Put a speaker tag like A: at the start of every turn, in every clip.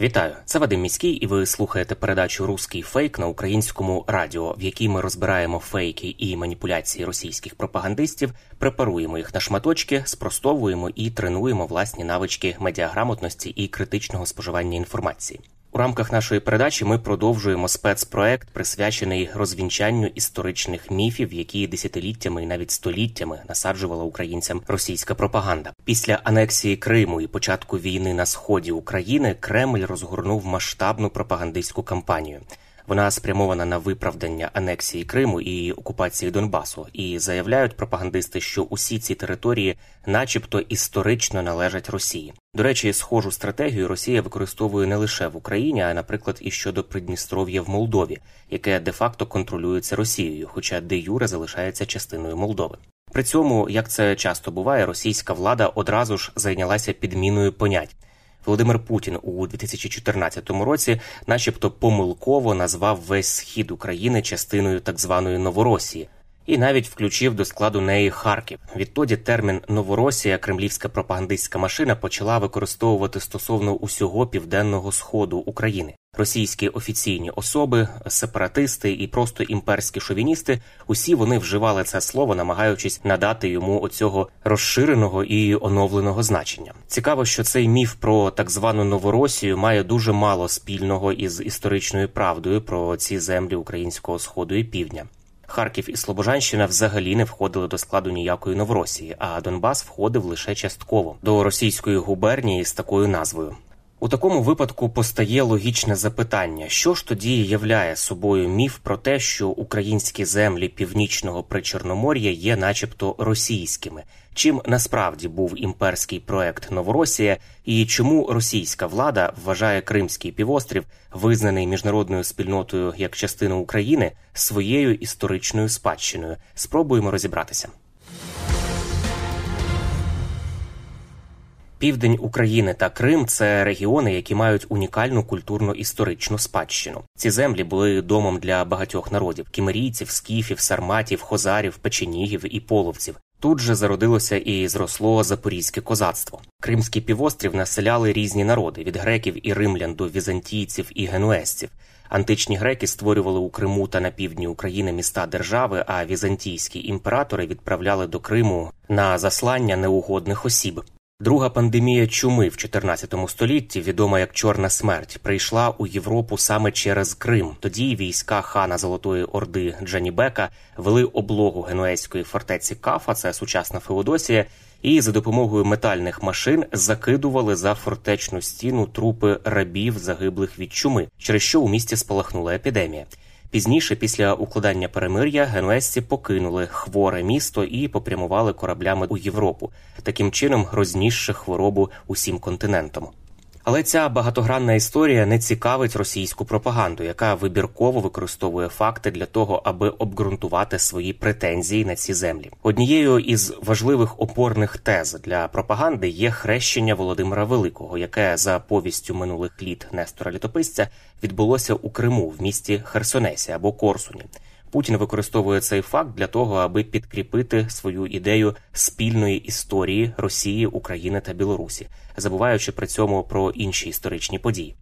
A: Вітаю, це Вадим Міський, і ви слухаєте передачу Руський фейк на українському радіо, в якій ми розбираємо фейки і маніпуляції російських пропагандистів, препаруємо їх на шматочки, спростовуємо і тренуємо власні навички медіаграмотності і критичного споживання інформації. У рамках нашої передачі ми продовжуємо спецпроект, присвячений розвінчанню історичних міфів, які десятиліттями і навіть століттями насаджувала українцям російська пропаганда. Після анексії Криму і початку війни на сході України Кремль розгорнув масштабну пропагандистську кампанію. Вона спрямована на виправдання анексії Криму і окупації Донбасу, і заявляють пропагандисти, що усі ці території, начебто, історично належать Росії. До речі, схожу стратегію Росія використовує не лише в Україні, а наприклад, і щодо Придністров'я в Молдові, яке де-факто контролюється Росією, хоча де юре залишається частиною Молдови. При цьому, як це часто буває, російська влада одразу ж зайнялася підміною понять. Володимир Путін у 2014 році, начебто, помилково назвав весь схід України частиною так званої Новоросії. І навіть включив до складу неї Харків. Відтоді термін Новоросія кремлівська пропагандистська машина почала використовувати стосовно усього південного сходу України. Російські офіційні особи, сепаратисти і просто імперські шовіністи усі вони вживали це слово, намагаючись надати йому оцього розширеного і оновленого значення. Цікаво, що цей міф про так звану Новоросію має дуже мало спільного із історичною правдою про ці землі українського сходу і півдня. Харків і Слобожанщина взагалі не входили до складу ніякої Новоросії, а Донбас входив лише частково до російської губернії з такою назвою. У такому випадку постає логічне запитання: що ж тоді являє собою міф про те, що українські землі північного причорномор'я є, начебто, російськими? Чим насправді був імперський проект Новоросія, і чому російська влада вважає Кримський півострів, визнаний міжнародною спільнотою як частина України, своєю історичною спадщиною? Спробуємо розібратися. Південь України та Крим це регіони, які мають унікальну культурно-історичну спадщину. Ці землі були домом для багатьох народів: кімерійців, скіфів, сарматів, хозарів, печенігів і половців. Тут же зародилося і зросло запорізьке козацтво. Кримський півострів населяли різні народи від греків і римлян до візантійців і генуезців. Античні греки створювали у Криму та на півдні України міста держави, а візантійські імператори відправляли до Криму на заслання неугодних осіб. Друга пандемія чуми в 14 столітті, відома як Чорна смерть, прийшла у Європу саме через Крим. Тоді війська хана Золотої Орди Джанібека вели облогу генуезької фортеці Кафа, це сучасна Феодосія, і за допомогою метальних машин закидували за фортечну стіну трупи рабів, загиблих від чуми, через що у місті спалахнула епідемія. Пізніше, після укладання перемир'я, генуезці покинули хворе місто і попрямували кораблями у Європу, таким чином рознісши хворобу усім континентом. Але ця багатогранна історія не цікавить російську пропаганду, яка вибірково використовує факти для того, аби обґрунтувати свої претензії на ці землі. Однією із важливих опорних тез для пропаганди є хрещення Володимира Великого, яке за повістю минулих літ Нестора Літописця відбулося у Криму в місті Херсонесі або Корсуні. Путін використовує цей факт для того, аби підкріпити свою ідею спільної історії Росії, України та Білорусі, забуваючи при цьому про інші історичні події.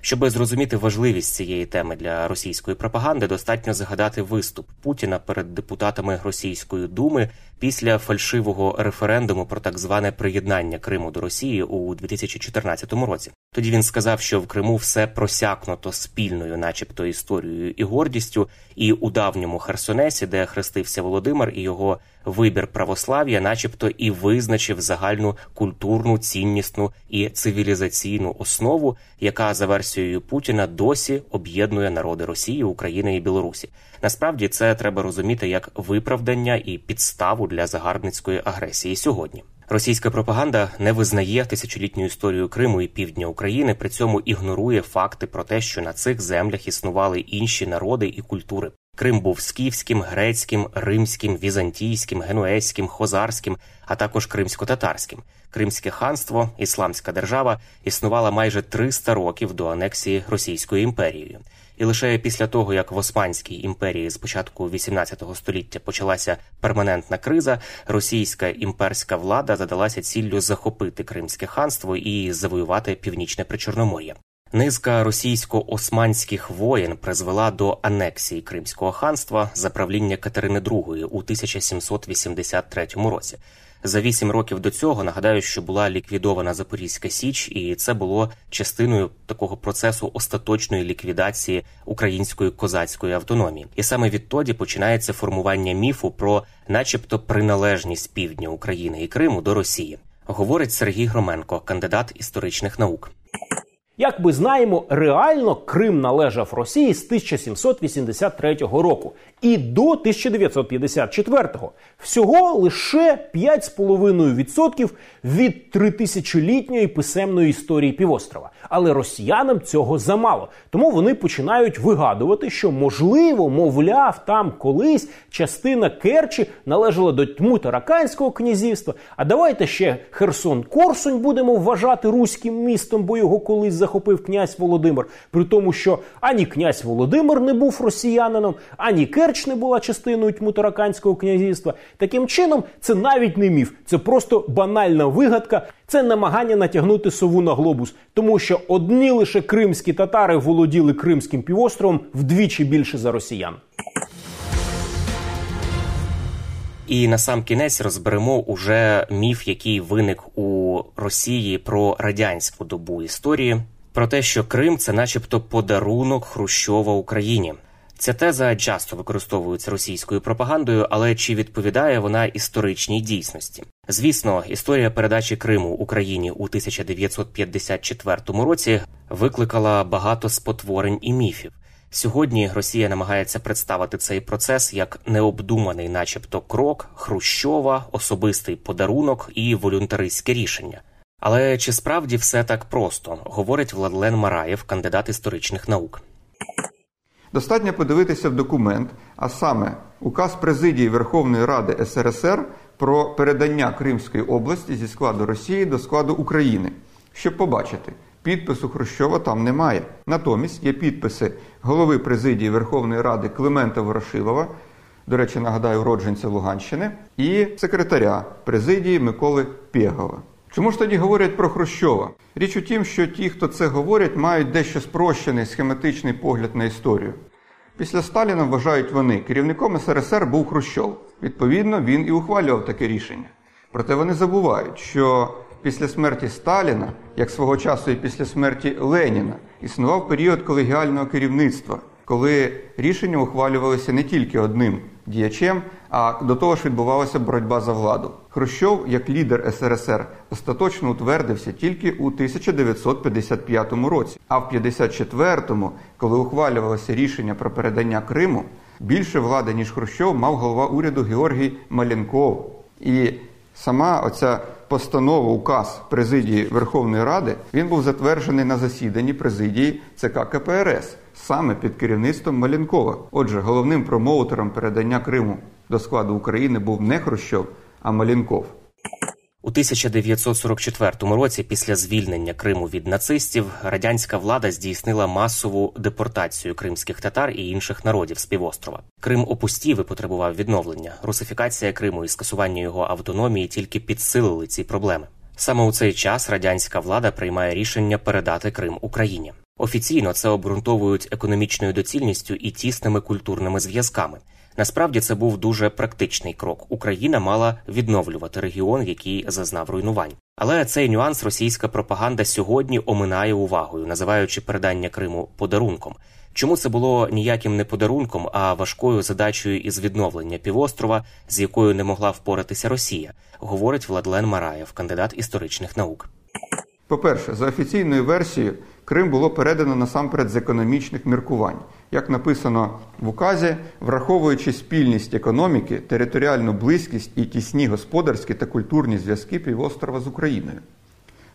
A: Щоби зрозуміти важливість цієї теми для російської пропаганди, достатньо згадати виступ Путіна перед депутатами Російської думи після фальшивого референдуму про так зване приєднання Криму до Росії у 2014 році. Тоді він сказав, що в Криму все просякнуто спільною, начебто, історією і гордістю, і у давньому Херсонесі, де хрестився Володимир, і його вибір православ'я, начебто, і визначив загальну культурну, ціннісну і цивілізаційну основу, яка за версією Путіна досі об'єднує народи Росії, України і Білорусі. Насправді це треба розуміти як виправдання і підставу для загарбницької агресії сьогодні. Російська пропаганда не визнає тисячолітню історію Криму і півдня України, при цьому ігнорує факти про те, що на цих землях існували інші народи і культури. Крим був скіфським, грецьким, римським, візантійським, генуезьким, хозарським, а також кримсько-татарським. Кримське ханство, ісламська держава, існувала майже 300 років до анексії Російською імперією. І лише після того, як в Османській імперії з початку XVIII століття почалася перманентна криза, російська імперська влада задалася ціллю захопити Кримське ханство і завоювати північне причорномор'я. Низка російсько-османських воєн призвела до анексії Кримського ханства за правління Катерини II у 1783 році. За вісім років до цього нагадаю, що була ліквідована Запорізька Січ, і це було частиною такого процесу остаточної ліквідації української козацької автономії. І саме відтоді починається формування міфу про, начебто, приналежність півдня України і Криму до Росії. Говорить Сергій Громенко, кандидат історичних наук.
B: Як ми знаємо, реально Крим належав Росії з 1783 року і до 1954-го. Всього лише 5,5% від тритисячолітньої писемної історії півострова. Але росіянам цього замало. Тому вони починають вигадувати, що можливо, мовляв, там колись частина Керчі належала до тьму Тараканського князівства. А давайте ще Херсон Корсунь будемо вважати руським містом, бо його колись захопив князь Володимир. При тому, що ані князь Володимир не був росіянином, ані Керч не була частиною тьму Тараканського князівства. Таким чином, це навіть не міф, це просто банальна вигадка. Це намагання натягнути сову на глобус, тому що одні лише кримські татари володіли Кримським півостровом вдвічі більше за росіян.
A: І на сам кінець розберемо уже міф, який виник у Росії про радянську добу історії, про те, що Крим це, начебто, подарунок Хрущова Україні. Ця теза часто використовується російською пропагандою, але чи відповідає вона історичній дійсності? Звісно, історія передачі Криму Україні у 1954 році викликала багато спотворень і міфів. Сьогодні Росія намагається представити цей процес як необдуманий, начебто, крок Хрущова, особистий подарунок і волюнтаристське рішення. Але чи справді все так просто? говорить Владлен Мараєв, кандидат історичних наук.
C: Достатньо подивитися в документ, а саме указ президії Верховної Ради СРСР про передання Кримської області зі складу Росії до складу України, щоб побачити. Підпису Хрущова там немає. Натомість є підписи голови президії Верховної Ради Климента Ворошилова, до речі, нагадаю, уродженця Луганщини, і секретаря президії Миколи Пєгова. Чому ж тоді говорять про Хрущова? Річ у тім, що ті, хто це говорять, мають дещо спрощений схематичний погляд на історію. Після Сталіна вважають вони, керівником СРСР був Хрущов. Відповідно, він і ухвалював таке рішення. Проте вони забувають, що після смерті Сталіна, як свого часу і після смерті Леніна, існував період колегіального керівництва, коли рішення ухвалювалися не тільки одним діячем, а до того ж відбувалася боротьба за владу. Хрущов, як лідер СРСР, остаточно утвердився тільки у 1955 році. А в 54-му, коли ухвалювалося рішення про передання Криму, більше влади ніж Хрущов мав голова уряду Георгій Маленков. І сама оця постанова, указ президії Верховної Ради він був затверджений на засіданні президії ЦК КПРС саме під керівництвом Маленкова. Отже, головним промоутером передання Криму до складу України був не Хрущов, а Маленков.
A: У 1944 році, після звільнення Криму від нацистів, радянська влада здійснила масову депортацію кримських татар і інших народів з півострова. Крим опустів і потребував відновлення. Русифікація Криму і скасування його автономії тільки підсилили ці проблеми. Саме у цей час радянська влада приймає рішення передати Крим Україні. Офіційно це обґрунтовують економічною доцільністю і тісними культурними зв'язками. Насправді це був дуже практичний крок. Україна мала відновлювати регіон, який зазнав руйнувань. Але цей нюанс російська пропаганда сьогодні оминає увагою, називаючи передання Криму подарунком. Чому це було ніяким не подарунком, а важкою задачею із відновлення півострова, з якою не могла впоратися Росія, говорить Владлен Мараєв, кандидат історичних наук.
C: По-перше, за офіційною версією, Крим було передано насамперед з економічних міркувань. Як написано в указі, враховуючи спільність економіки, територіальну близькість і тісні господарські та культурні зв'язки півострова з Україною.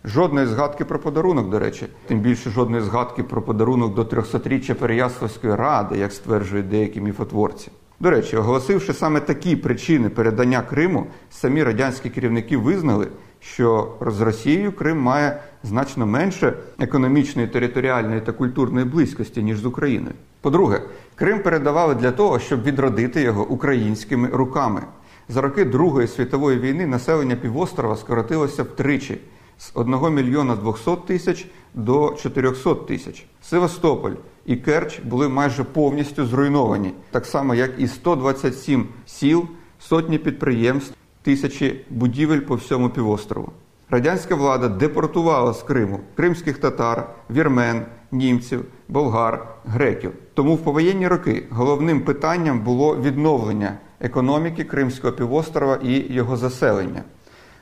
C: Жодної згадки про подарунок, до речі, тим більше жодної згадки про подарунок до 300-річчя Переяславської ради, як стверджують деякі міфотворці. До речі, оголосивши саме такі причини передання Криму, самі радянські керівники визнали, що з Росією Крим має значно менше економічної, територіальної та культурної близькості, ніж з Україною. По-друге, Крим передавали для того, щоб відродити його українськими руками. За роки Другої світової війни населення півострова скоротилося втричі з 1 мільйона 200 тисяч до 400 тисяч. Севастополь і Керч були майже повністю зруйновані, так само як і 127 сіл, сотні підприємств, тисячі будівель по всьому півострову. Радянська влада депортувала з Криму кримських татар, вірмен, німців, болгар, греків. Тому в повоєнні роки головним питанням було відновлення економіки Кримського півострова і його заселення.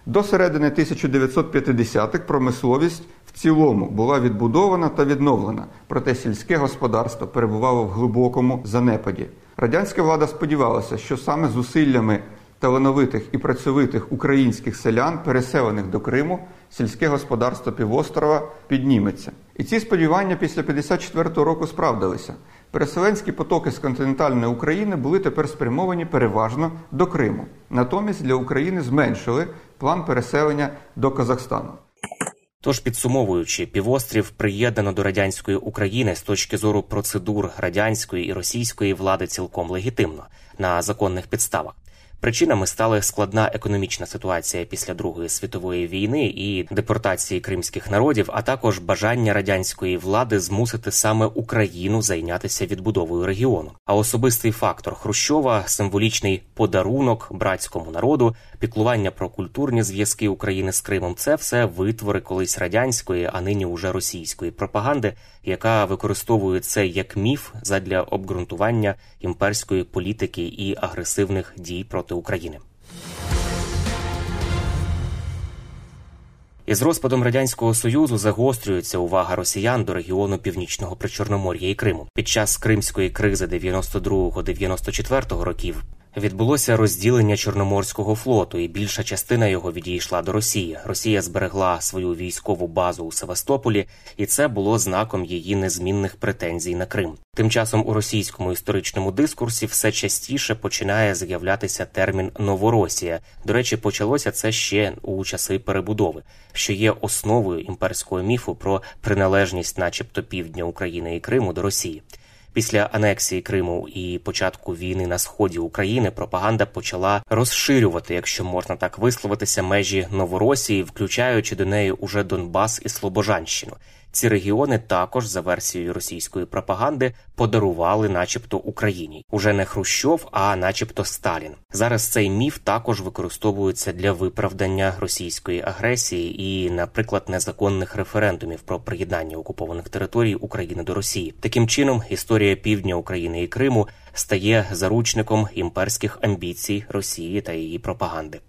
C: До середини 1950-х промисловість в цілому була відбудована та відновлена, проте сільське господарство перебувало в глибокому занепаді. Радянська влада сподівалася, що саме зусиллями талановитих і працьовитих українських селян, переселених до Криму, сільське господарство півострова підніметься. І ці сподівання після 54-го року справдилися. Переселенські потоки з континентальної України були тепер спрямовані переважно до Криму. Натомість для України зменшили план переселення до Казахстану.
A: Тож, підсумовуючи, півострів приєднано до радянської України з точки зору процедур радянської і російської влади цілком легітимно на законних підставах. Причинами стали складна економічна ситуація після Другої світової війни і депортації кримських народів, а також бажання радянської влади змусити саме Україну зайнятися відбудовою регіону. А особистий фактор Хрущова, символічний подарунок братському народу, піклування про культурні зв'язки України з Кримом це все витвори колись радянської, а нині уже російської пропаганди, яка використовує це як міф задля обґрунтування імперської політики і агресивних дій проти України. Із розпадом радянського союзу загострюється увага росіян до регіону північного причорномор'я і Криму. Під час кримської кризи 92-94 років відбулося розділення Чорноморського флоту, і більша частина його відійшла до Росії. Росія зберегла свою військову базу у Севастополі, і це було знаком її незмінних претензій на Крим. Тим часом у російському історичному дискурсі все частіше починає з'являтися термін Новоросія. До речі, почалося це ще у часи перебудови, що є основою імперського міфу про приналежність, начебто, півдня України і Криму до Росії. Після анексії Криму і початку війни на сході України пропаганда почала розширювати, якщо можна так висловитися, межі Новоросії, включаючи до неї уже Донбас і Слобожанщину. Ці регіони також за версією російської пропаганди подарували, начебто, Україні уже не Хрущов, а начебто Сталін. Зараз цей міф також використовується для виправдання російської агресії і, наприклад, незаконних референдумів про приєднання окупованих територій України до Росії. Таким чином, історія півдня України і Криму стає заручником імперських амбіцій Росії та її пропаганди.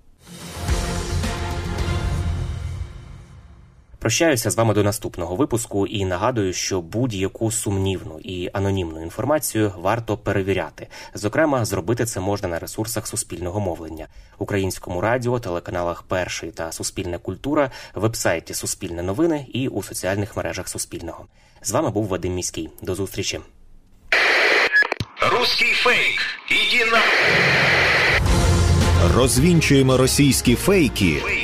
A: Прощаюся з вами до наступного випуску і нагадую, що будь-яку сумнівну і анонімну інформацію варто перевіряти. Зокрема, зробити це можна на ресурсах суспільного мовлення, українському радіо, телеканалах Перший та Суспільна культура, вебсайті Суспільне новини і у соціальних мережах Суспільного. З вами був Вадим Міський. До зустрічі.
D: Русский фейк. Иди на...
E: Розвінчуємо російські фейки,
D: Фейки.